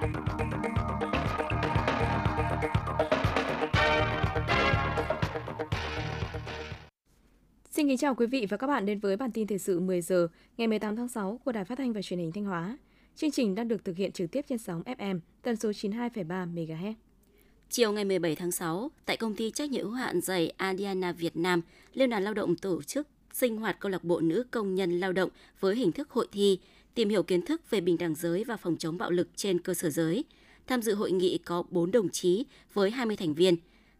Xin kính chào quý vị và các bạn đến với bản tin thời sự 10 giờ ngày 18 tháng 6 của Đài Phát thanh và Truyền hình Thanh Hóa. Chương trình đang được thực hiện trực tiếp trên sóng FM tần số 92,3 MHz. Chiều ngày 17 tháng 6, tại công ty trách nhiệm hữu hạn giày Adiana Việt Nam, Liên đoàn Lao động tổ chức sinh hoạt câu lạc bộ nữ công nhân lao động với hình thức hội thi, tìm hiểu kiến thức về bình đẳng giới và phòng chống bạo lực trên cơ sở giới. Tham dự hội nghị có 4 đồng chí với 20 thành viên.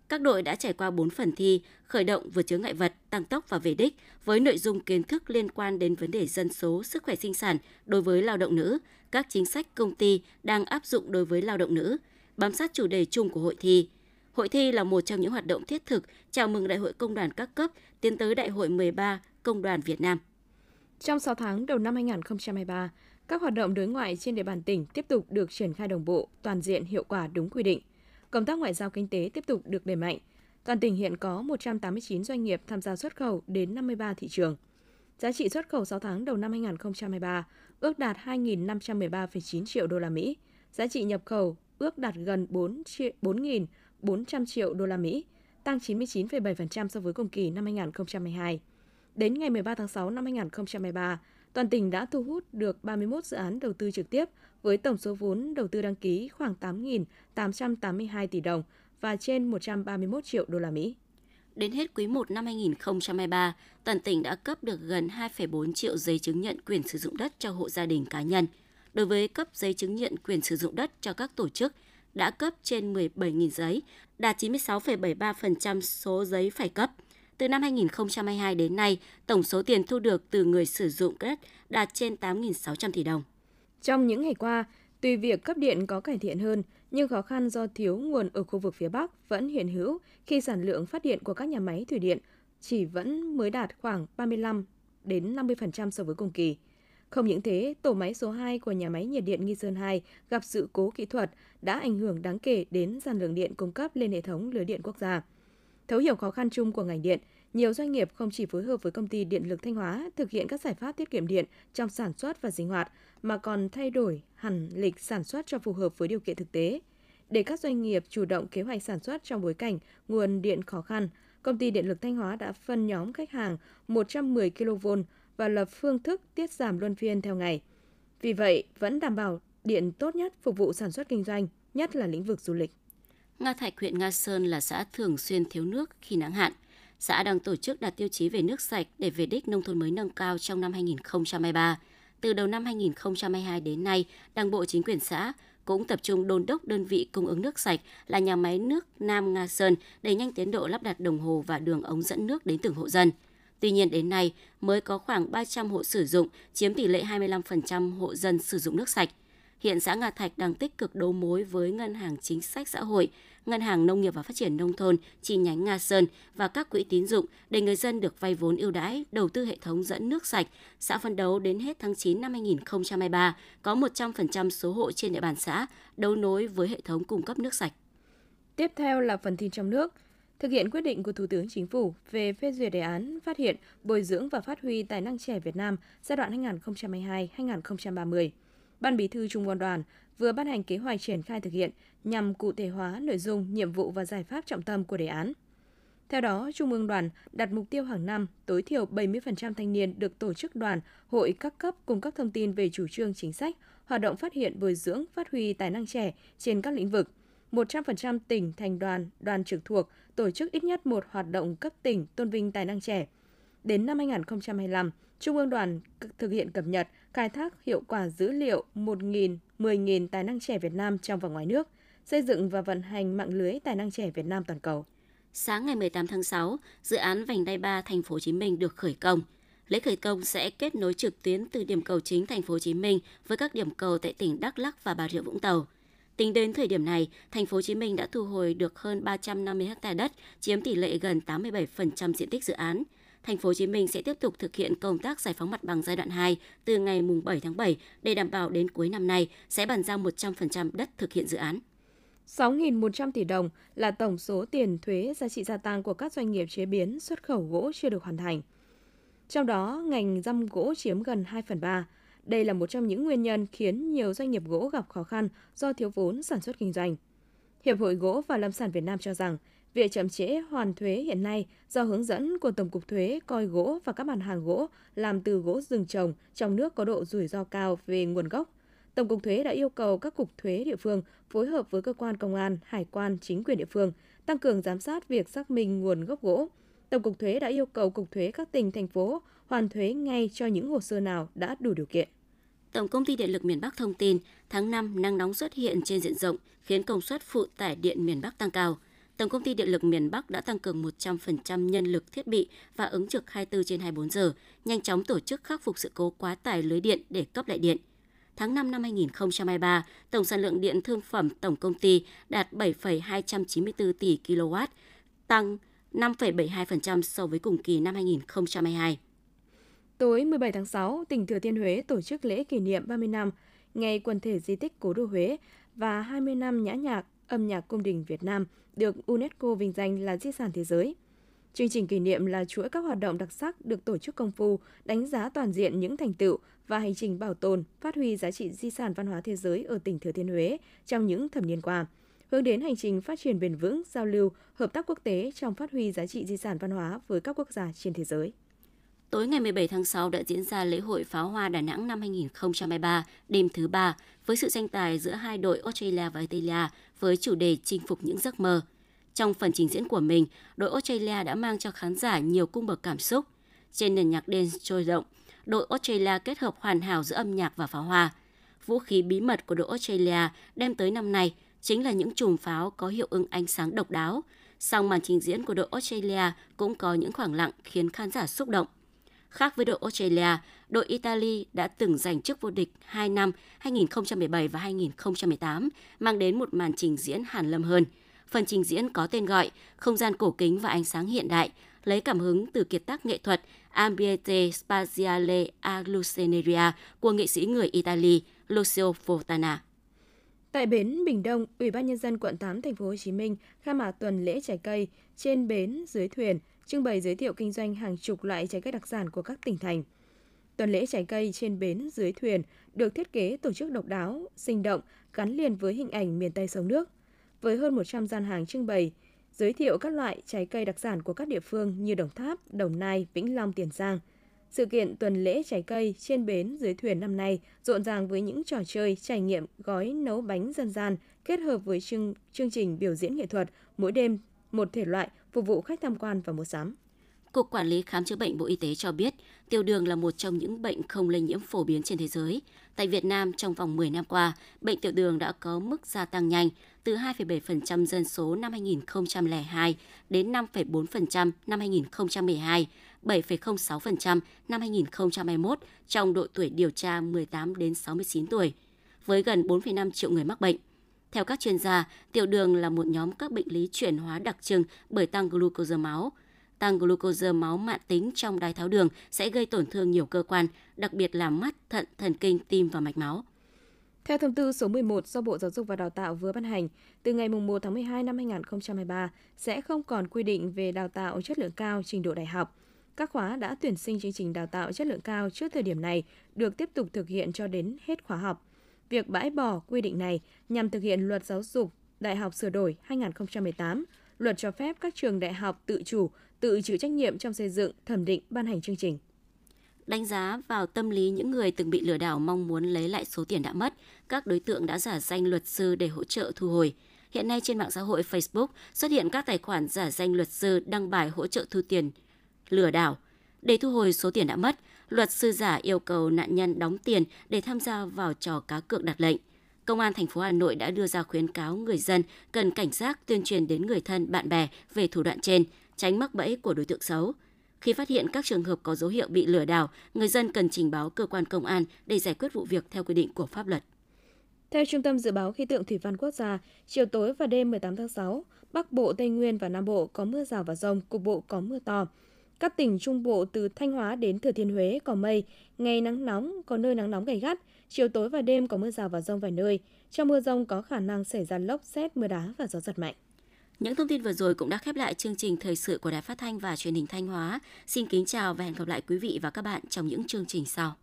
Các đội đã trải qua 4 phần thi, khởi động vượt chướng ngại vật, tăng tốc và về đích với nội dung kiến thức liên quan đến vấn đề dân số, sức khỏe sinh sản đối với lao động nữ, các chính sách công ty đang áp dụng đối với lao động nữ, bám sát chủ đề chung của hội thi. Hội thi là một trong những hoạt động thiết thực chào mừng Đại hội Công đoàn các cấp tiến tới Đại hội 13 Công đoàn Việt Nam. Trong 6 tháng đầu năm 2023, các hoạt động đối ngoại trên địa bàn tỉnh tiếp tục được triển khai đồng bộ, toàn diện, hiệu quả đúng quy định. Công tác ngoại giao kinh tế tiếp tục được đẩy mạnh. Toàn tỉnh hiện có 189 doanh nghiệp tham gia xuất khẩu đến 53 thị trường. Giá trị xuất khẩu 6 tháng đầu năm 2023 ước đạt 2.513,9 triệu đô la Mỹ. Giá trị nhập khẩu ước đạt gần 4 triệu 4.400 triệu đô la Mỹ, tăng 99,7% so với cùng kỳ năm 2022. Đến ngày 13 tháng 6 năm 2023, toàn tỉnh đã thu hút được 31 dự án đầu tư trực tiếp với tổng số vốn đầu tư đăng ký khoảng 8.882 tỷ đồng và trên 131 triệu đô la Mỹ. Đến hết quý 1 năm 2023, toàn tỉnh đã cấp được gần 2,4 triệu giấy chứng nhận quyền sử dụng đất cho hộ gia đình cá nhân. Đối với cấp giấy chứng nhận quyền sử dụng đất cho các tổ chức, đã cấp trên 17.000 giấy, đạt 96,73% số giấy phải cấp. Từ năm 2022 đến nay, tổng số tiền thu được từ người sử dụng đất đạt trên 8.600 tỷ đồng. Trong những ngày qua, tuy việc cấp điện có cải thiện hơn, nhưng khó khăn do thiếu nguồn ở khu vực phía Bắc vẫn hiện hữu khi sản lượng phát điện của các nhà máy thủy điện chỉ vẫn mới đạt khoảng 35 đến 50% so với cùng kỳ. Không những thế, tổ máy số 2 của nhà máy nhiệt điện Nghi Sơn 2 gặp sự cố kỹ thuật đã ảnh hưởng đáng kể đến sản lượng điện cung cấp lên hệ thống lưới điện quốc gia. Thấu hiểu khó khăn chung của ngành điện, nhiều doanh nghiệp không chỉ phối hợp với công ty điện lực Thanh Hóa thực hiện các giải pháp tiết kiệm điện trong sản xuất và sinh hoạt, mà còn thay đổi hẳn lịch sản xuất cho phù hợp với điều kiện thực tế. Để các doanh nghiệp chủ động kế hoạch sản xuất trong bối cảnh nguồn điện khó khăn, công ty điện lực Thanh Hóa đã phân nhóm khách hàng 110 kV và lập phương thức tiết giảm luân phiên theo ngày. Vì vậy, vẫn đảm bảo điện tốt nhất phục vụ sản xuất kinh doanh, nhất là lĩnh vực du lịch. Nga Thạch, huyện Nga Sơn là xã thường xuyên thiếu nước khi nắng hạn. Xã đang tổ chức đạt tiêu chí về nước sạch để về đích nông thôn mới nâng cao trong năm 2023. Từ đầu năm 2022 đến nay, Đảng bộ chính quyền xã cũng tập trung đôn đốc đơn vị cung ứng nước sạch là nhà máy nước Nam Nga Sơn để nhanh tiến độ lắp đặt đồng hồ và đường ống dẫn nước đến từng hộ dân. Tuy nhiên đến nay mới có khoảng 300 hộ sử dụng, chiếm tỷ lệ 25% hộ dân sử dụng nước sạch. Hiện xã Nga Thạch đang tích cực đấu mối với Ngân hàng Chính sách Xã hội, Ngân hàng Nông nghiệp và Phát triển Nông thôn, chi nhánh Nga Sơn và các quỹ tín dụng để người dân được vay vốn ưu đãi, đầu tư hệ thống dẫn nước sạch. Xã phân đấu đến hết tháng 9 năm 2023 có 100% số hộ trên địa bàn xã đấu nối với hệ thống cung cấp nước sạch. Tiếp theo là phần tin trong nước. Thực hiện quyết định của Thủ tướng Chính phủ về phê duyệt đề án phát hiện, bồi dưỡng và phát huy tài năng trẻ Việt Nam giai đoạn 2022-2030. Ban Bí thư Trung ương Đoàn vừa ban hành kế hoạch triển khai thực hiện nhằm cụ thể hóa nội dung, nhiệm vụ và giải pháp trọng tâm của đề án. Theo đó, Trung ương đoàn đặt mục tiêu hàng năm tối thiểu 70% thanh niên được tổ chức đoàn, hội các cấp cung cấp thông tin về chủ trương chính sách, hoạt động phát hiện bồi dưỡng, phát huy tài năng trẻ trên các lĩnh vực. 100% tỉnh, thành đoàn, đoàn trực thuộc tổ chức ít nhất một hoạt động cấp tỉnh tôn vinh tài năng trẻ. Đến năm 2025, Trung ương đoàn thực hiện cập nhật, khai thác hiệu quả dữ liệu 1.000, 10.000 tài năng trẻ Việt Nam trong và ngoài nước, xây dựng và vận hành mạng lưới tài năng trẻ Việt Nam toàn cầu. Sáng ngày 18 tháng 6, dự án vành đai 3 thành phố Hồ Chí Minh được khởi công. Lễ khởi công sẽ kết nối trực tuyến từ điểm cầu chính thành phố Hồ Chí Minh với các điểm cầu tại tỉnh Đắk Lắk và Bà Rịa Vũng Tàu. Tính đến thời điểm này, thành phố Hồ Chí Minh đã thu hồi được hơn 350 ha đất, chiếm tỷ lệ gần 87% diện tích dự án. Thành phố Hồ Chí Minh sẽ tiếp tục thực hiện công tác giải phóng mặt bằng giai đoạn 2 từ ngày 7 tháng 7 để đảm bảo đến cuối năm nay sẽ bàn giao 100% đất thực hiện dự án. 6.100 tỷ đồng là tổng số tiền thuế giá trị gia tăng của các doanh nghiệp chế biến xuất khẩu gỗ chưa được hoàn thành. Trong đó, ngành răm gỗ chiếm gần 2 phần 3. Đây là một trong những nguyên nhân khiến nhiều doanh nghiệp gỗ gặp khó khăn do thiếu vốn sản xuất kinh doanh. Hiệp hội Gỗ và Lâm sản Việt Nam cho rằng, việc chậm trễ hoàn thuế hiện nay do hướng dẫn của Tổng cục Thuế coi gỗ và các mặt hàng gỗ làm từ gỗ rừng trồng trong nước có độ rủi ro cao về nguồn gốc. Tổng cục Thuế đã yêu cầu các cục thuế địa phương phối hợp với cơ quan công an, hải quan, chính quyền địa phương tăng cường giám sát việc xác minh nguồn gốc gỗ. Tổng cục Thuế đã yêu cầu cục thuế các tỉnh thành phố hoàn thuế ngay cho những hồ sơ nào đã đủ điều kiện. Tổng công ty Điện lực miền Bắc thông tin, tháng 5 nắng nóng xuất hiện trên diện rộng khiến công suất phụ tải điện miền Bắc tăng cao. Tổng công ty Điện lực miền Bắc đã tăng cường 100% nhân lực thiết bị và ứng trực 24 trên 24 giờ, nhanh chóng tổ chức khắc phục sự cố quá tải lưới điện để cấp lại điện. Tháng 5 năm 2023, tổng sản lượng điện thương phẩm tổng công ty đạt 7,294 tỷ kW, tăng 5,72% so với cùng kỳ năm 2022. Tối 17 tháng 6, tỉnh Thừa Thiên Huế tổ chức lễ kỷ niệm 30 năm Ngày quần thể di tích Cố đô Huế và 20 năm nhã nhạc âm nhạc cung đình Việt Nam được UNESCO vinh danh là di sản thế giới. Chương trình kỷ niệm là chuỗi các hoạt động đặc sắc được tổ chức công phu, đánh giá toàn diện những thành tựu và hành trình bảo tồn, phát huy giá trị di sản văn hóa thế giới ở tỉnh Thừa Thiên Huế trong những thập niên qua, hướng đến hành trình phát triển bền vững, giao lưu, hợp tác quốc tế trong phát huy giá trị di sản văn hóa với các quốc gia trên thế giới. Tối ngày 17 tháng 6 đã diễn ra lễ hội pháo hoa Đà Nẵng năm 2023, đêm thứ ba, với sự tranh tài giữa hai đội Australia và Italia với chủ đề chinh phục những giấc mơ. Trong phần trình diễn của mình, đội Australia đã mang cho khán giả nhiều cung bậc cảm xúc. Trên nền nhạc dance trôi động, đội Australia kết hợp hoàn hảo giữa âm nhạc và pháo hoa. Vũ khí bí mật của đội Australia đem tới năm nay chính là những chùm pháo có hiệu ứng ánh sáng độc đáo. Song màn trình diễn của đội Australia cũng có những khoảng lặng khiến khán giả xúc động. Khác với đội Australia, đội Italy đã từng giành chức vô địch 2 năm 2017 và 2018, mang đến một màn trình diễn hàn lâm hơn. Phần trình diễn có tên gọi Không gian cổ kính và ánh sáng hiện đại, lấy cảm hứng từ kiệt tác nghệ thuật Ambiente Spaziale Alluceneria của nghệ sĩ người Italy Lucio Fontana. Tại bến Bình Đông, Ủy ban nhân dân quận 8 thành phố Hồ Chí Minh khai mạc tuần lễ trái cây trên bến dưới thuyền trưng bày giới thiệu kinh doanh hàng chục loại trái cây đặc sản của các tỉnh thành. Tuần lễ trái cây trên bến dưới thuyền được thiết kế tổ chức độc đáo, sinh động, gắn liền với hình ảnh miền Tây sông nước. Với hơn 100 gian hàng trưng bày, giới thiệu các loại trái cây đặc sản của các địa phương như Đồng Tháp, Đồng Nai, Vĩnh Long, Tiền Giang. Sự kiện tuần lễ trái cây trên bến dưới thuyền năm nay rộn ràng với những trò chơi, trải nghiệm gói nấu bánh dân gian kết hợp với chương, chương trình biểu diễn nghệ thuật mỗi đêm một thể loại phục vụ khách tham quan và mua sắm. Cục Quản lý Khám chữa bệnh Bộ Y tế cho biết, tiểu đường là một trong những bệnh không lây nhiễm phổ biến trên thế giới. Tại Việt Nam, trong vòng 10 năm qua, bệnh tiểu đường đã có mức gia tăng nhanh, từ 2,7% dân số năm 2002 đến 5,4% năm 2012, 7,06% năm 2021 trong độ tuổi điều tra 18 đến 69 tuổi, với gần 4,5 triệu người mắc bệnh. Theo các chuyên gia, tiểu đường là một nhóm các bệnh lý chuyển hóa đặc trưng bởi tăng glucose máu. Tăng glucose máu mạn tính trong đái tháo đường sẽ gây tổn thương nhiều cơ quan, đặc biệt là mắt, thận, thần kinh, tim và mạch máu. Theo thông tư số 11 do Bộ Giáo dục và Đào tạo vừa ban hành, từ ngày 1 tháng 12 năm 2023 sẽ không còn quy định về đào tạo chất lượng cao trình độ đại học. Các khóa đã tuyển sinh chương trình đào tạo chất lượng cao trước thời điểm này được tiếp tục thực hiện cho đến hết khóa học. Việc bãi bỏ quy định này nhằm thực hiện luật giáo dục đại học sửa đổi 2018, luật cho phép các trường đại học tự chủ, tự chịu trách nhiệm trong xây dựng, thẩm định, ban hành chương trình. Đánh giá vào tâm lý những người từng bị lừa đảo mong muốn lấy lại số tiền đã mất, các đối tượng đã giả danh luật sư để hỗ trợ thu hồi. Hiện nay trên mạng xã hội Facebook xuất hiện các tài khoản giả danh luật sư đăng bài hỗ trợ thu tiền lừa đảo. Để thu hồi số tiền đã mất, luật sư giả yêu cầu nạn nhân đóng tiền để tham gia vào trò cá cược đặt lệnh. Công an thành phố Hà Nội đã đưa ra khuyến cáo người dân cần cảnh giác tuyên truyền đến người thân, bạn bè về thủ đoạn trên, tránh mắc bẫy của đối tượng xấu. Khi phát hiện các trường hợp có dấu hiệu bị lừa đảo, người dân cần trình báo cơ quan công an để giải quyết vụ việc theo quy định của pháp luật. Theo Trung tâm Dự báo Khí tượng Thủy văn Quốc gia, chiều tối và đêm 18 tháng 6, Bắc Bộ, Tây Nguyên và Nam Bộ có mưa rào và rông, cục bộ có mưa to. Các tỉnh Trung Bộ từ Thanh Hóa đến Thừa Thiên Huế có mây, ngày nắng nóng, có nơi nắng nóng gay gắt, chiều tối và đêm có mưa rào và rông vài nơi. Trong mưa rông có khả năng xảy ra lốc, xét, mưa đá và gió giật mạnh. Những thông tin vừa rồi cũng đã khép lại chương trình thời sự của Đài Phát thanh và Truyền hình Thanh Hóa. Xin kính chào và hẹn gặp lại quý vị và các bạn trong những chương trình sau.